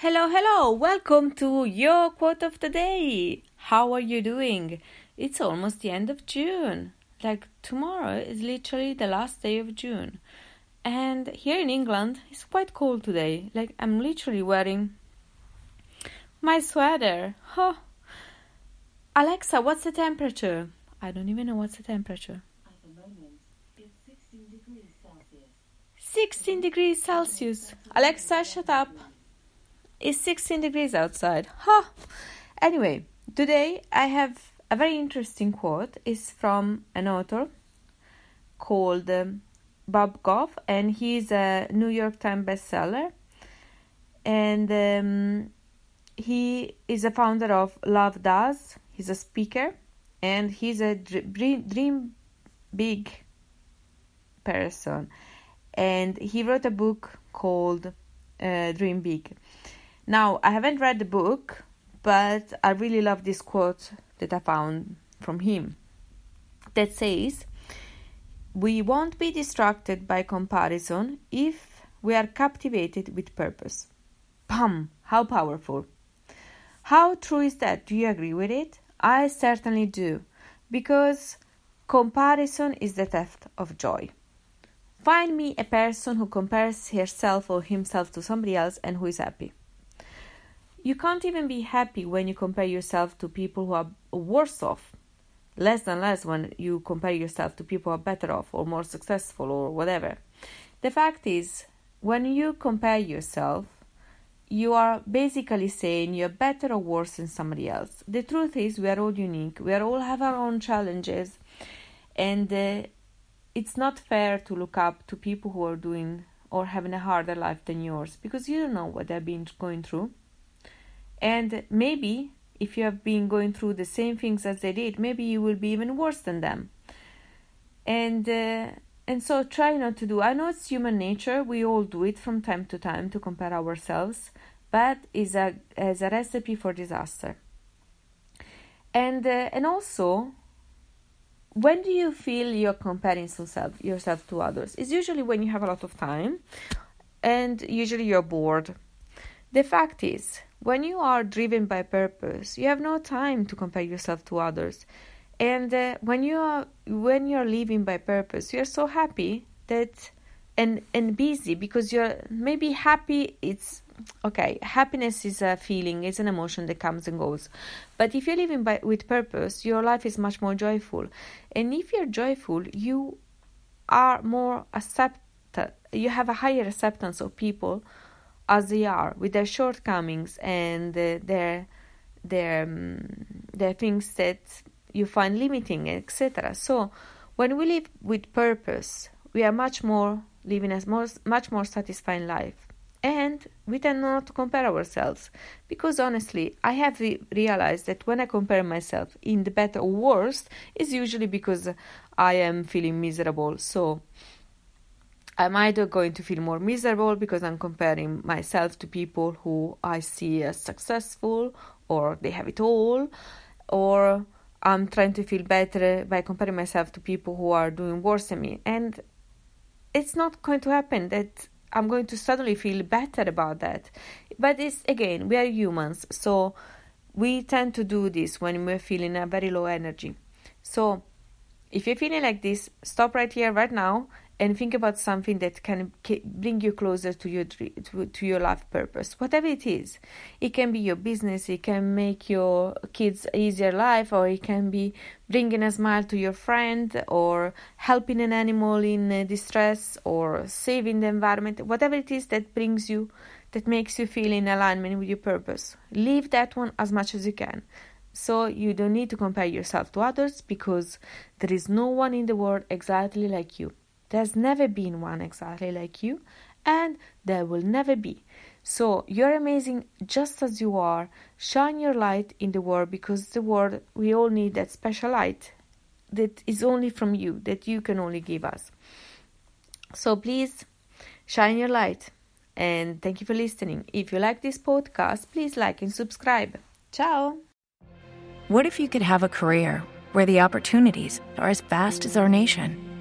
Hello, hello, welcome to your quote of the day. How are you doing? It's almost the end of June. Like tomorrow is literally the last day of June. And here in England, it's quite cold today. Like I'm literally wearing my sweater. Huh. Alexa, what's the temperature? I don't even know what's the temperature. At the moment, it's 16 degrees Celsius. 16 degrees Celsius. Alexa, shut up. It's 16 degrees outside. Huh. Anyway, today I have a very interesting quote. It's from an author called um, Bob Goff, and he's a New York Times bestseller. And um, he is a founder of Love Does. He's a speaker, and he's a dream, dream big person. And he wrote a book called uh, Dream Big. Now, I haven't read the book, but I really love this quote that I found from him that says, We won't be distracted by comparison if we are captivated with purpose. Pum! How powerful! How true is that? Do you agree with it? I certainly do, because comparison is the theft of joy. Find me a person who compares herself or himself to somebody else and who is happy. You can't even be happy when you compare yourself to people who are worse off. Less than less when you compare yourself to people who are better off or more successful or whatever. The fact is, when you compare yourself, you are basically saying you're better or worse than somebody else. The truth is, we are all unique. We all have our own challenges, and uh, it's not fair to look up to people who are doing or having a harder life than yours because you don't know what they've been going through. And maybe if you have been going through the same things as they did, maybe you will be even worse than them. And uh, and so try not to do. I know it's human nature. We all do it from time to time to compare ourselves, but is a as a recipe for disaster. And uh, and also, when do you feel you're comparing yourself yourself to others? It's usually when you have a lot of time, and usually you're bored. The fact is, when you are driven by purpose, you have no time to compare yourself to others. And uh, when you are when you're living by purpose, you're so happy that and and busy because you're maybe happy. It's okay. Happiness is a feeling, it's an emotion that comes and goes. But if you're living by with purpose, your life is much more joyful. And if you're joyful, you are more accept. You have a higher acceptance of people as they are with their shortcomings and uh, their their um, their things that you find limiting etc so when we live with purpose we are much more living a more, much more satisfying life. And we tend not to compare ourselves because honestly i have re- realized that when i compare myself in the better or worse is usually because i am feeling miserable. So I'm either going to feel more miserable because I'm comparing myself to people who I see as successful or they have it all, or I'm trying to feel better by comparing myself to people who are doing worse than me. And it's not going to happen that I'm going to suddenly feel better about that. But it's again, we are humans, so we tend to do this when we're feeling a very low energy. So if you're feeling like this, stop right here, right now, and think about something that can bring you closer to your to, to your life purpose whatever it is. It can be your business it can make your kids easier life or it can be bringing a smile to your friend or helping an animal in uh, distress or saving the environment whatever it is that brings you that makes you feel in alignment with your purpose. Leave that one as much as you can. So you don't need to compare yourself to others because there is no one in the world exactly like you there's never been one exactly like you, and there will never be. So you're amazing just as you are. Shine your light in the world because the world, we all need that special light that is only from you, that you can only give us. So please shine your light. And thank you for listening. If you like this podcast, please like and subscribe. Ciao. What if you could have a career where the opportunities are as vast as our nation?